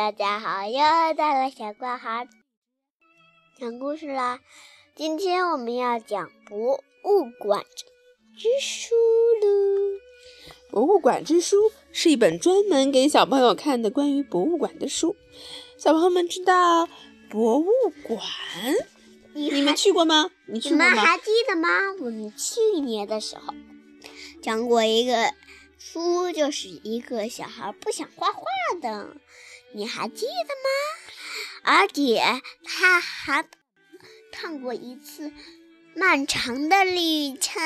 大家好，又到了小怪孩讲故事啦。今天我们要讲博物馆之书喽。博物馆之书是一本专门给小朋友看的关于博物馆的书。小朋友们知道博物馆？你们去过吗？你去过吗？你们还记得吗？我们去年的时候讲过一个书，就是一个小孩不想画画的。你还记得吗？而且他还看过一次漫长的旅程，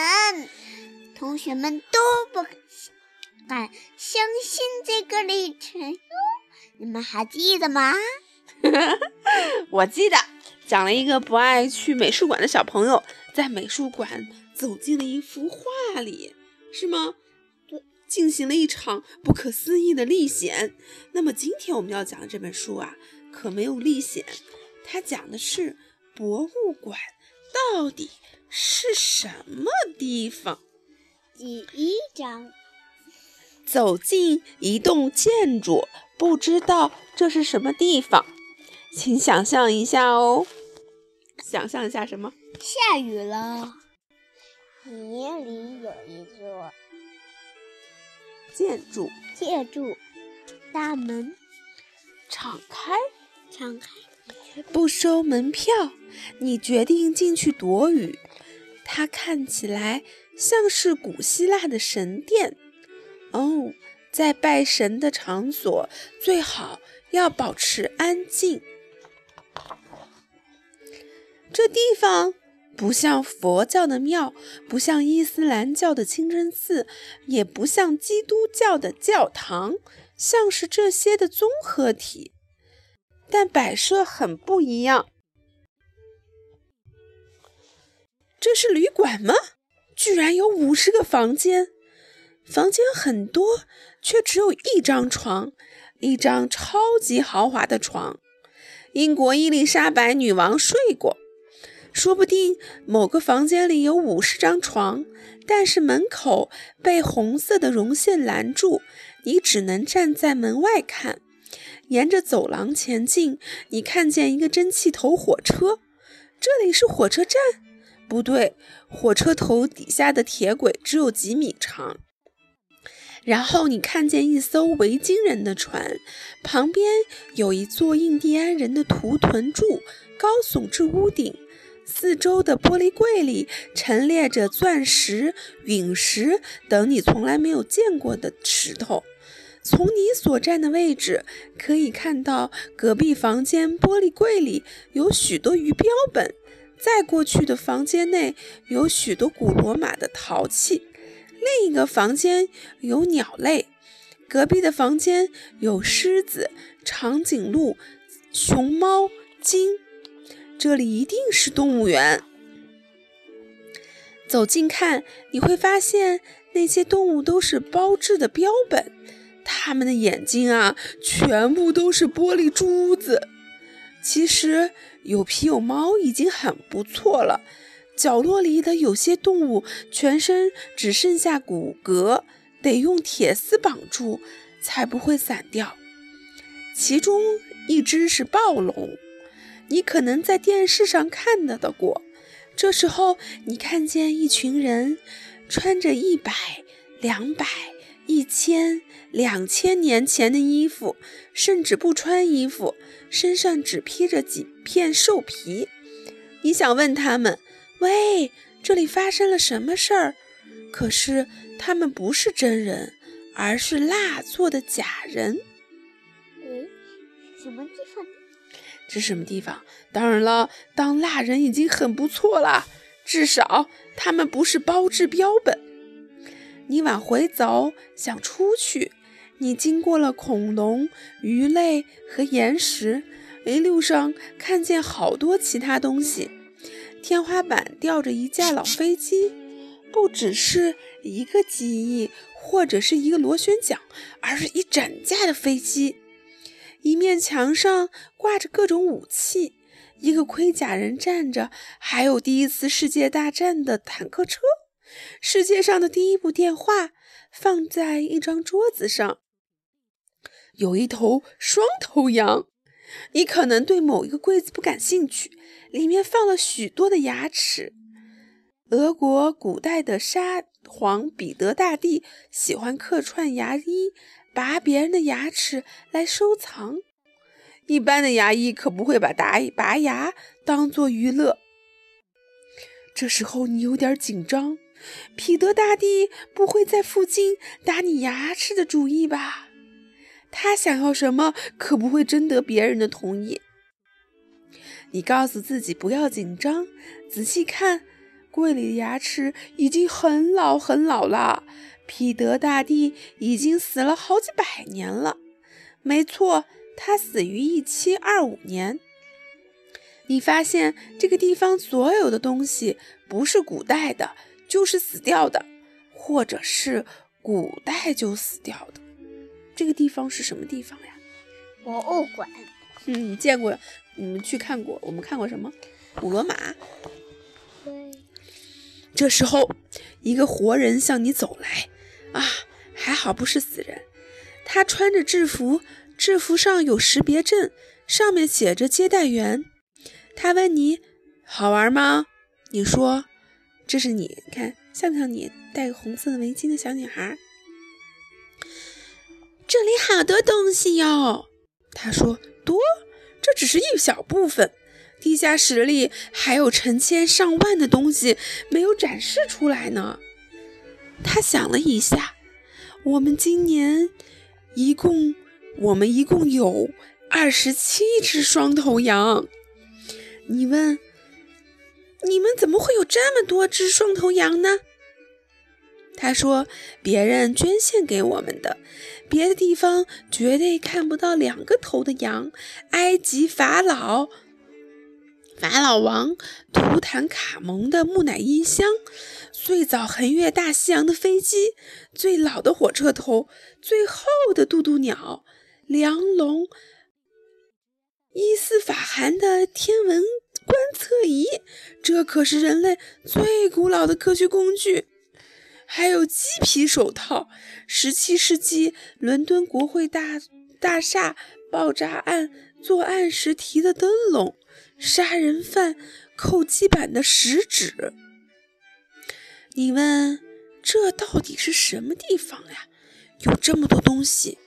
同学们都不敢相信这个旅程哟。你们还记得吗？我记得，讲了一个不爱去美术馆的小朋友，在美术馆走进了一幅画里，是吗？进行了一场不可思议的历险。那么今天我们要讲的这本书啊，可没有历险，它讲的是博物馆到底是什么地方。第一章，走进一栋建筑，不知道这是什么地方，请想象一下哦。想象一下什么？下雨了，泥里有一座。建筑，建筑，大门敞开，敞开，不收门票。你决定进去躲雨。它看起来像是古希腊的神殿。哦，在拜神的场所最好要保持安静。这地方。不像佛教的庙，不像伊斯兰教的清真寺，也不像基督教的教堂，像是这些的综合体，但摆设很不一样。这是旅馆吗？居然有五十个房间，房间很多，却只有一张床，一张超级豪华的床。英国伊丽莎白女王睡过。说不定某个房间里有五十张床，但是门口被红色的绒线拦住，你只能站在门外看。沿着走廊前进，你看见一个蒸汽头火车，这里是火车站？不对，火车头底下的铁轨只有几米长。然后你看见一艘维京人的船，旁边有一座印第安人的图腾柱，高耸至屋顶。四周的玻璃柜里陈列着钻石、陨石等你从来没有见过的石头。从你所站的位置可以看到，隔壁房间玻璃柜里有许多鱼标本；再过去的房间内有许多古罗马的陶器；另一个房间有鸟类；隔壁的房间有狮子、长颈鹿、熊猫、鲸。这里一定是动物园。走近看，你会发现那些动物都是包制的标本，它们的眼睛啊，全部都是玻璃珠子。其实有皮有毛已经很不错了。角落里的有些动物全身只剩下骨骼，得用铁丝绑住才不会散掉。其中一只是暴龙。你可能在电视上看到的过。这时候，你看见一群人穿着一百、两百、一千、两千年前的衣服，甚至不穿衣服，身上只披着几片兽皮。你想问他们：“喂，这里发生了什么事儿？”可是他们不是真人，而是蜡做的假人。诶，什么地方？这是什么地方？当然了，当蜡人已经很不错了，至少他们不是包治标本。你往回走，想出去。你经过了恐龙、鱼类和岩石，一路上看见好多其他东西。天花板吊着一架老飞机，不只是一个机翼或者是一个螺旋桨，而是一整架的飞机。一面墙上挂着各种武器，一个盔甲人站着，还有第一次世界大战的坦克车。世界上的第一部电话放在一张桌子上，有一头双头羊。你可能对某一个柜子不感兴趣，里面放了许多的牙齿。俄国古代的沙皇彼得大帝喜欢客串牙医，拔别人的牙齿来收藏。一般的牙医可不会把拔拔牙当做娱乐。这时候你有点紧张，彼得大帝不会在附近打你牙齿的主意吧？他想要什么，可不会征得别人的同意。你告诉自己不要紧张，仔细看，柜里的牙齿已经很老很老了。彼得大帝已经死了好几百年了。没错，他死于一七二五年。你发现这个地方所有的东西不是古代的，就是死掉的，或者是古代就死掉的。这个地方是什么地方呀？博物馆。嗯，你见过？你们去看过？我们看过什么？古罗马。对。这时候，一个活人向你走来，啊，还好不是死人。他穿着制服，制服上有识别证，上面写着接待员。他问你好玩吗？你说这是你，看像不像你戴个红色的围巾的小女孩？这里好多东西哟，他说多，这只是一小部分，地下室里还有成千上万的东西没有展示出来呢。他想了一下，我们今年一共，我们一共有二十七只双头羊。你问，你们怎么会有这么多只双头羊呢？他说：“别人捐献给我们的，别的地方绝对看不到两个头的羊。埃及法老、法老王图坦卡蒙的木乃伊箱，最早横越大西洋的飞机，最老的火车头，最厚的渡渡鸟，梁龙，伊斯法罕的天文观测仪，这可是人类最古老的科学工具。”还有鸡皮手套，十七世纪伦敦国会大大厦爆炸案作案时提的灯笼，杀人犯扣击板的食指。你问这到底是什么地方呀？有这么多东西。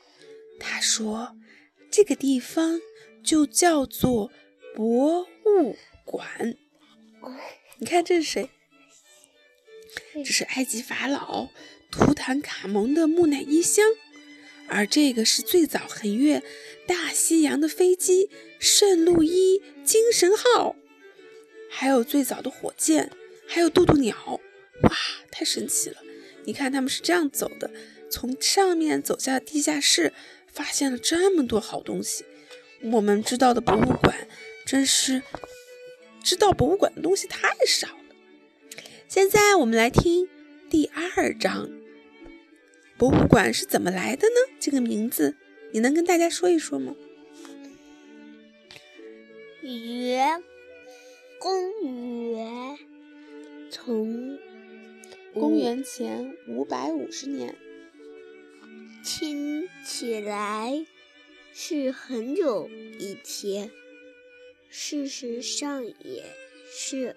他说这个地方就叫做博物馆。你看这是谁？这是埃及法老图坦卡蒙的木乃伊箱，而这个是最早横越大西洋的飞机圣路易精神号，还有最早的火箭，还有渡渡鸟，哇，太神奇了！你看他们是这样走的，从上面走下地下室，发现了这么多好东西。我们知道的博物馆真是知道博物馆的东西太少了。现在我们来听第二章，博物馆是怎么来的呢？这个名字你能跟大家说一说吗？约公元从公元前五百五十年，听起来是很久以前，事实上也是。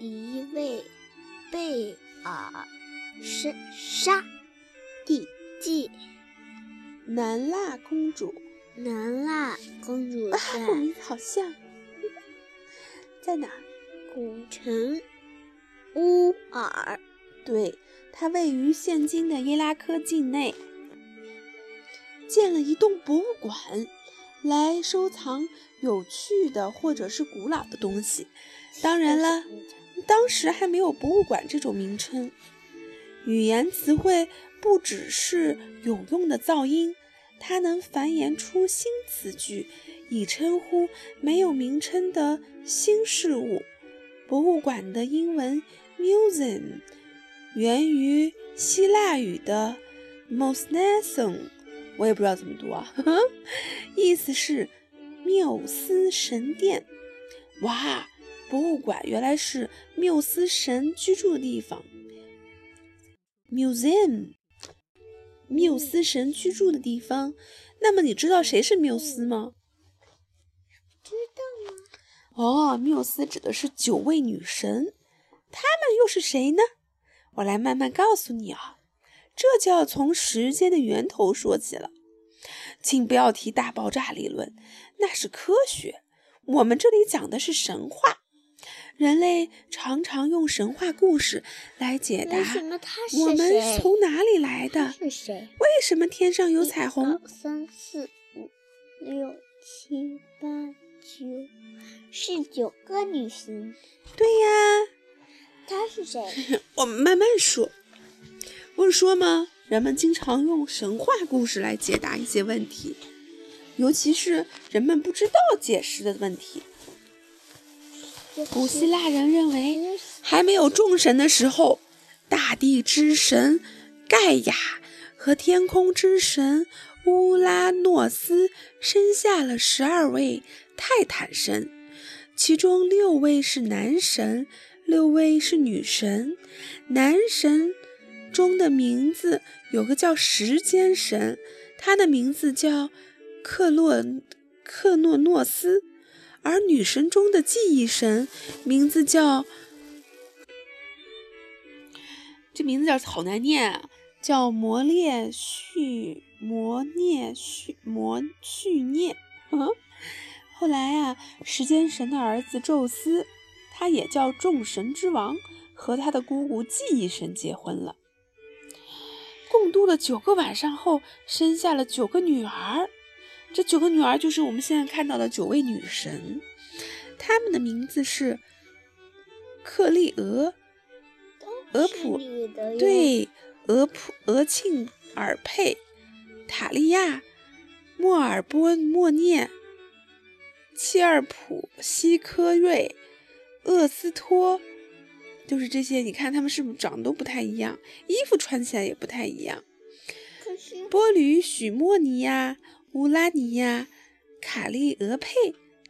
一位贝尔莎莎蒂季南腊公主，南腊公主在名字好像在哪？古城乌尔，对，它位于现今的伊拉克境内，建了一栋博物馆，来收藏有趣的或者是古老的东西。当然了。当时还没有博物馆这种名称，语言词汇不只是有用的噪音，它能繁衍出新词句，以称呼没有名称的新事物。博物馆的英文 museum 源于希腊语的 mosneson，我也不知道怎么读啊，呵 呵意思是缪斯神殿。哇！博物馆原来是缪斯神居住的地方。Museum，museum 缪斯神居住的地方。那么你知道谁是缪斯吗？知道吗？哦，缪斯指的是九位女神，她们又是谁呢？我来慢慢告诉你啊。这就要从时间的源头说起了。请不要提大爆炸理论，那是科学。我们这里讲的是神话。人类常常用神话故事来解答我们从哪里来的？是谁？为什么天上有彩虹？三四五六七八九，是九个女神。对呀。她是谁？我们慢慢说。不是说吗？人们经常用神话故事来解答一些问题，尤其是人们不知道解释的问题。古希腊人认为，还没有众神的时候，大地之神盖亚和天空之神乌拉诺斯生下了十二位泰坦神，其中六位是男神，六位是女神。男神中的名字有个叫时间神，他的名字叫克洛克诺诺斯。而女神中的记忆神名字叫，这名字叫好难念啊，叫摩列绪摩涅续摩续涅。后来啊，时间神的儿子宙斯，他也叫众神之王，和他的姑姑记忆神结婚了，共度了九个晚上后，生下了九个女儿。这九个女儿就是我们现在看到的九位女神，她们的名字是克利俄、俄普，对，俄普、俄庆、尔佩、塔利亚、莫尔波莫涅、切尔普、西科瑞、厄斯托，就是这些。你看他们是不是长得都不太一样，衣服穿起来也不太一样。波吕许莫尼亚。乌拉尼亚、卡利俄佩，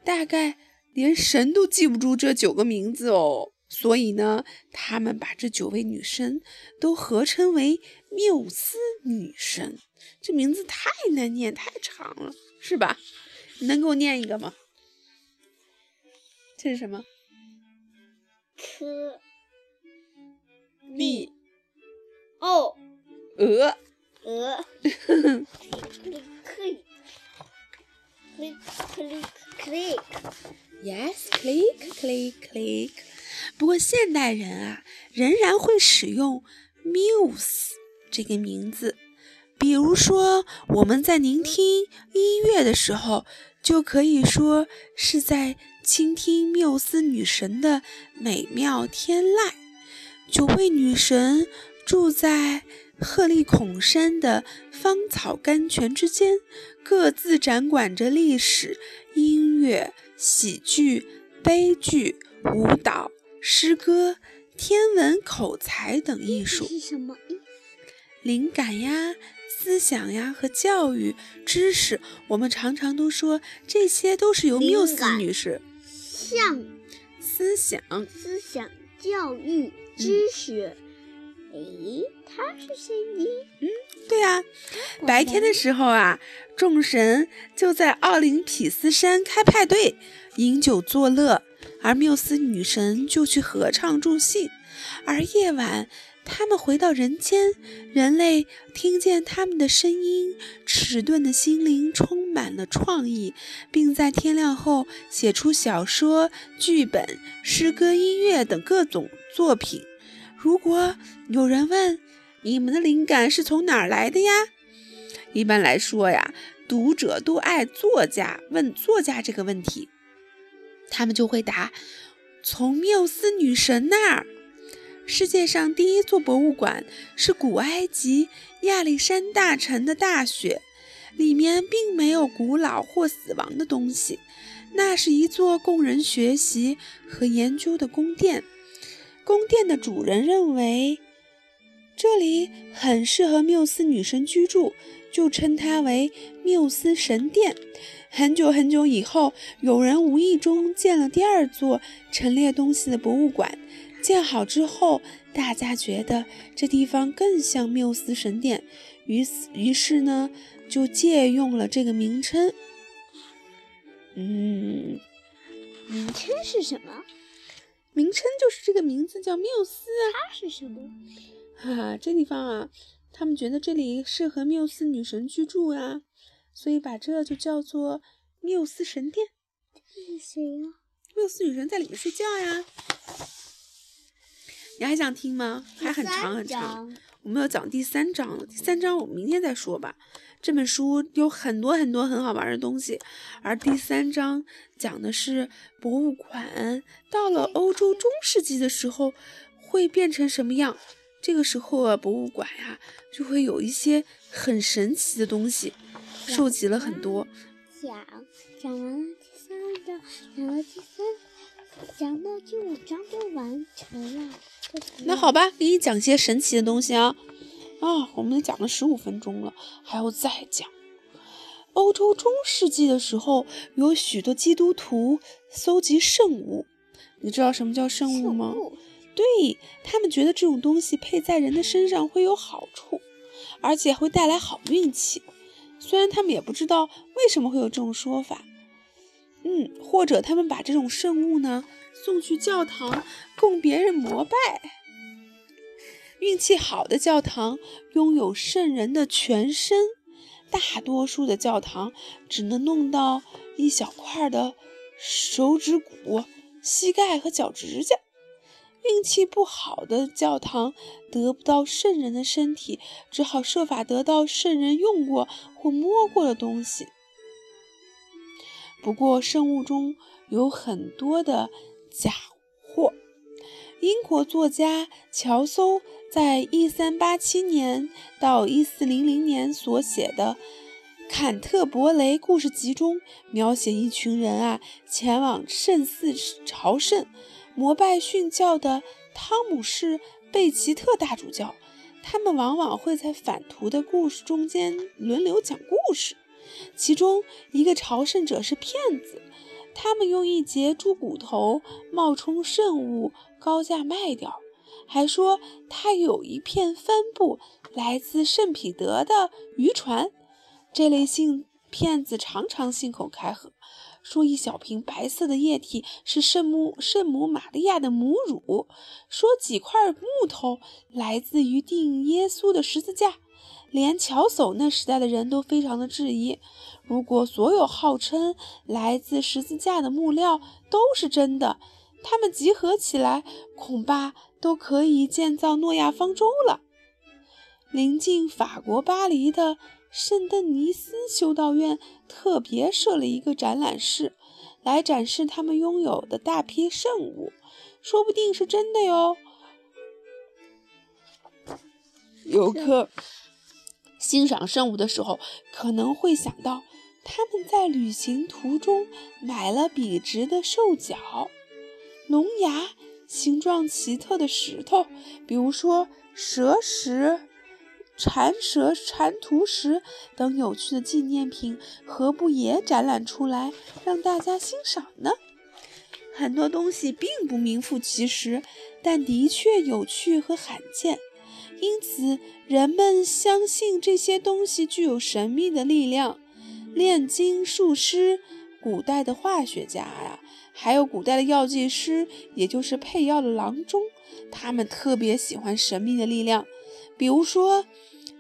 大概连神都记不住这九个名字哦。所以呢，他们把这九位女神都合称为缪斯女神。这名字太难念，太长了，是吧？你能给我念一个吗？这是什么？科利哦，鹅鹅。Click, click, click. Yes, click, click, click. 不过现代人啊，仍然会使用 Muse 这个名字。比如说，我们在聆听音乐的时候，就可以说是在倾听缪斯女神的美妙天籁。九位女神住在。鹤立孔山的芳草甘泉之间，各自掌管着历史、音乐、喜剧、悲剧、舞蹈、诗歌、天文、口才等艺术。是什么？灵感呀，思想呀，和教育、知识，我们常常都说这些都是由缪斯女士。像思想、思想、教育、知识。诶，他是谁呢？嗯，对呀，白天的时候啊，众神就在奥林匹斯山开派对，饮酒作乐，而缪斯女神就去合唱助兴。而夜晚，他们回到人间，人类听见他们的声音，迟钝的心灵充满了创意，并在天亮后写出小说、剧本、诗歌、音乐等各种作品。如果有人问你们的灵感是从哪儿来的呀？一般来说呀，读者都爱作家问作家这个问题，他们就会答：从缪斯女神那儿。世界上第一座博物馆是古埃及亚历山大城的大学，里面并没有古老或死亡的东西，那是一座供人学习和研究的宫殿。宫殿的主人认为这里很适合缪斯女神居住，就称它为缪斯神殿。很久很久以后，有人无意中建了第二座陈列东西的博物馆。建好之后，大家觉得这地方更像缪斯神殿，于是于是呢，就借用了这个名称。嗯，名称是什么？名称就是这个名字叫缪斯啊。它是什么？哈哈，这地方啊，他们觉得这里适合缪斯女神居住啊，所以把这就叫做缪斯神殿。是谁呀？缪斯女神在里面睡觉呀。你还想听吗？还很长很长。我们要讲第三章了，第三章我们明天再说吧。这本书有很多很多很好玩的东西，而第三章讲的是博物馆到了欧洲中世纪的时候会变成什么样。这个时候啊，博物馆呀就会有一些很神奇的东西，收集了很多。讲讲完了第三章，讲到第三，讲到第五章就完成了。那好吧，给你讲些神奇的东西啊！啊，我们讲了十五分钟了，还要再讲。欧洲中世纪的时候，有许多基督徒搜集圣物。你知道什么叫圣物吗？对他们觉得这种东西配在人的身上会有好处，而且会带来好运气。虽然他们也不知道为什么会有这种说法。嗯，或者他们把这种圣物呢？送去教堂供别人膜拜。运气好的教堂拥有圣人的全身，大多数的教堂只能弄到一小块的手指骨、膝盖和脚趾甲。运气不好的教堂得不到圣人的身体，只好设法得到圣人用过或摸过的东西。不过，圣物中有很多的。假货。英国作家乔叟在1387年到1400年所写的《坎特伯雷故事集》中，描写一群人啊前往圣寺朝圣、膜拜殉教的汤姆士·贝奇特大主教。他们往往会在返途的故事中间轮流讲故事，其中一个朝圣者是骗子。他们用一截猪骨头冒充圣物高价卖掉，还说他有一片帆布来自圣彼得的渔船。这类性骗子常常信口开河，说一小瓶白色的液体是圣母圣母玛利亚的母乳，说几块木头来自于定耶稣的十字架。连乔叟那时代的人都非常的质疑。如果所有号称来自十字架的木料都是真的，他们集合起来，恐怕都可以建造诺亚方舟了。临近法国巴黎的圣邓尼斯修道院特别设了一个展览室，来展示他们拥有的大批圣物，说不定是真的哟。游客欣赏圣物的时候，可能会想到。他们在旅行途中买了笔直的兽脚、龙牙、形状奇特的石头，比如说蛇石、蟾蛇、蚕图石等有趣的纪念品，何不也展览出来让大家欣赏呢？很多东西并不名副其实，但的确有趣和罕见，因此人们相信这些东西具有神秘的力量。炼金术师、古代的化学家呀，还有古代的药剂师，也就是配药的郎中，他们特别喜欢神秘的力量。比如说，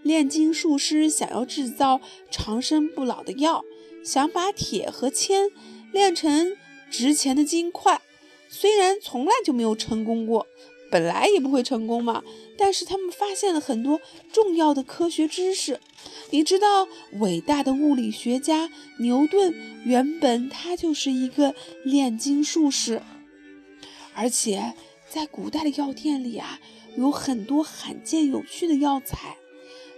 炼金术师想要制造长生不老的药，想把铁和铅炼成值钱的金块，虽然从来就没有成功过，本来也不会成功嘛。但是他们发现了很多重要的科学知识。你知道，伟大的物理学家牛顿原本他就是一个炼金术士，而且在古代的药店里啊，有很多罕见有趣的药材。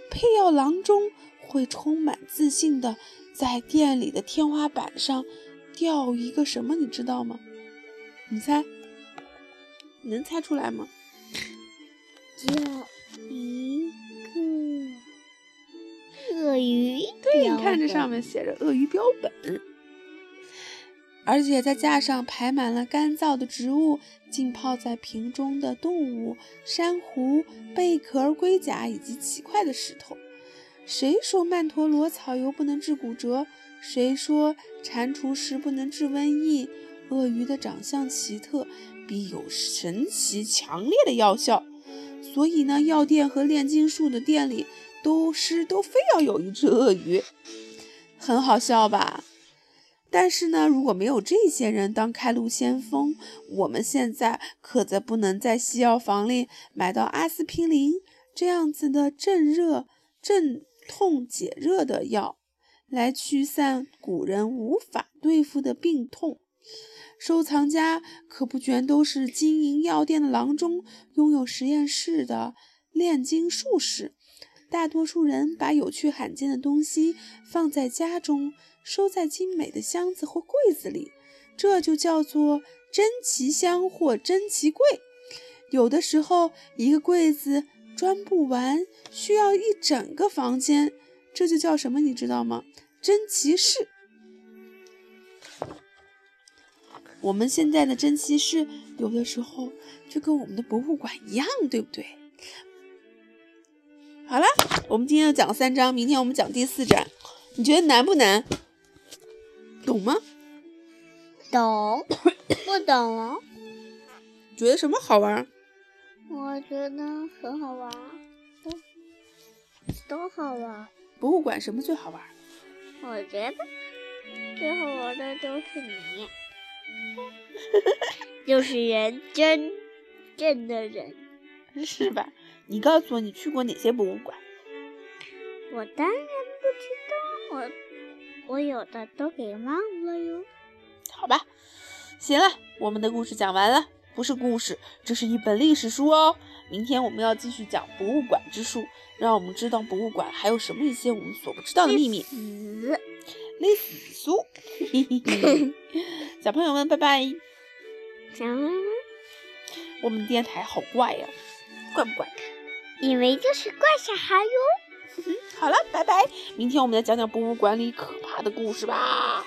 配药郎中会充满自信的在店里的天花板上吊一个什么？你知道吗？你猜，能猜出来吗？叫一个鳄鱼，对，你看这上面写着鳄鱼标本，而且在架上排满了干燥的植物、浸泡在瓶中的动物、珊瑚、贝壳、龟甲以及奇怪的石头。谁说曼陀罗草油不能治骨折？谁说蟾蜍石不能治瘟疫？鳄鱼的长相奇特，必有神奇强烈的药效。所以呢，药店和炼金术的店里，都是都非要有一只鳄鱼，很好笑吧？但是呢，如果没有这些人当开路先锋，我们现在可则不能在西药房里买到阿司匹林这样子的镇热、镇痛、解热的药，来驱散古人无法对付的病痛。收藏家可不全都是经营药店的郎中，拥有实验室的炼金术士。大多数人把有趣罕见的东西放在家中。收在精美的箱子或柜子里，这就叫做珍奇箱或珍奇柜。有的时候，一个柜子装不完，需要一整个房间，这就叫什么？你知道吗？珍奇室。我们现在的珍稀是，有的时候就跟我们的博物馆一样，对不对？好了，我们今天要讲三章，明天我们讲第四章。你觉得难不难？懂吗？懂，不懂。觉得什么好玩？我觉得很好玩，都都好玩。博物馆什么最好玩？我觉得最好玩的就是你，就是人真正的人，是吧？你告诉我，你去过哪些博物馆？我当然不知道，我。我有的都给忘了哟。好吧，行了，我们的故事讲完了，不是故事，这是一本历史书哦。明天我们要继续讲博物馆之书，让我们知道博物馆还有什么一些我们所不知道的秘密。历史书，小朋友们，拜拜。小朋友们，我们电台好怪呀，怪不怪？以为就是怪小孩哟。好了，拜拜！明天我们来讲讲博物馆里可怕的故事吧。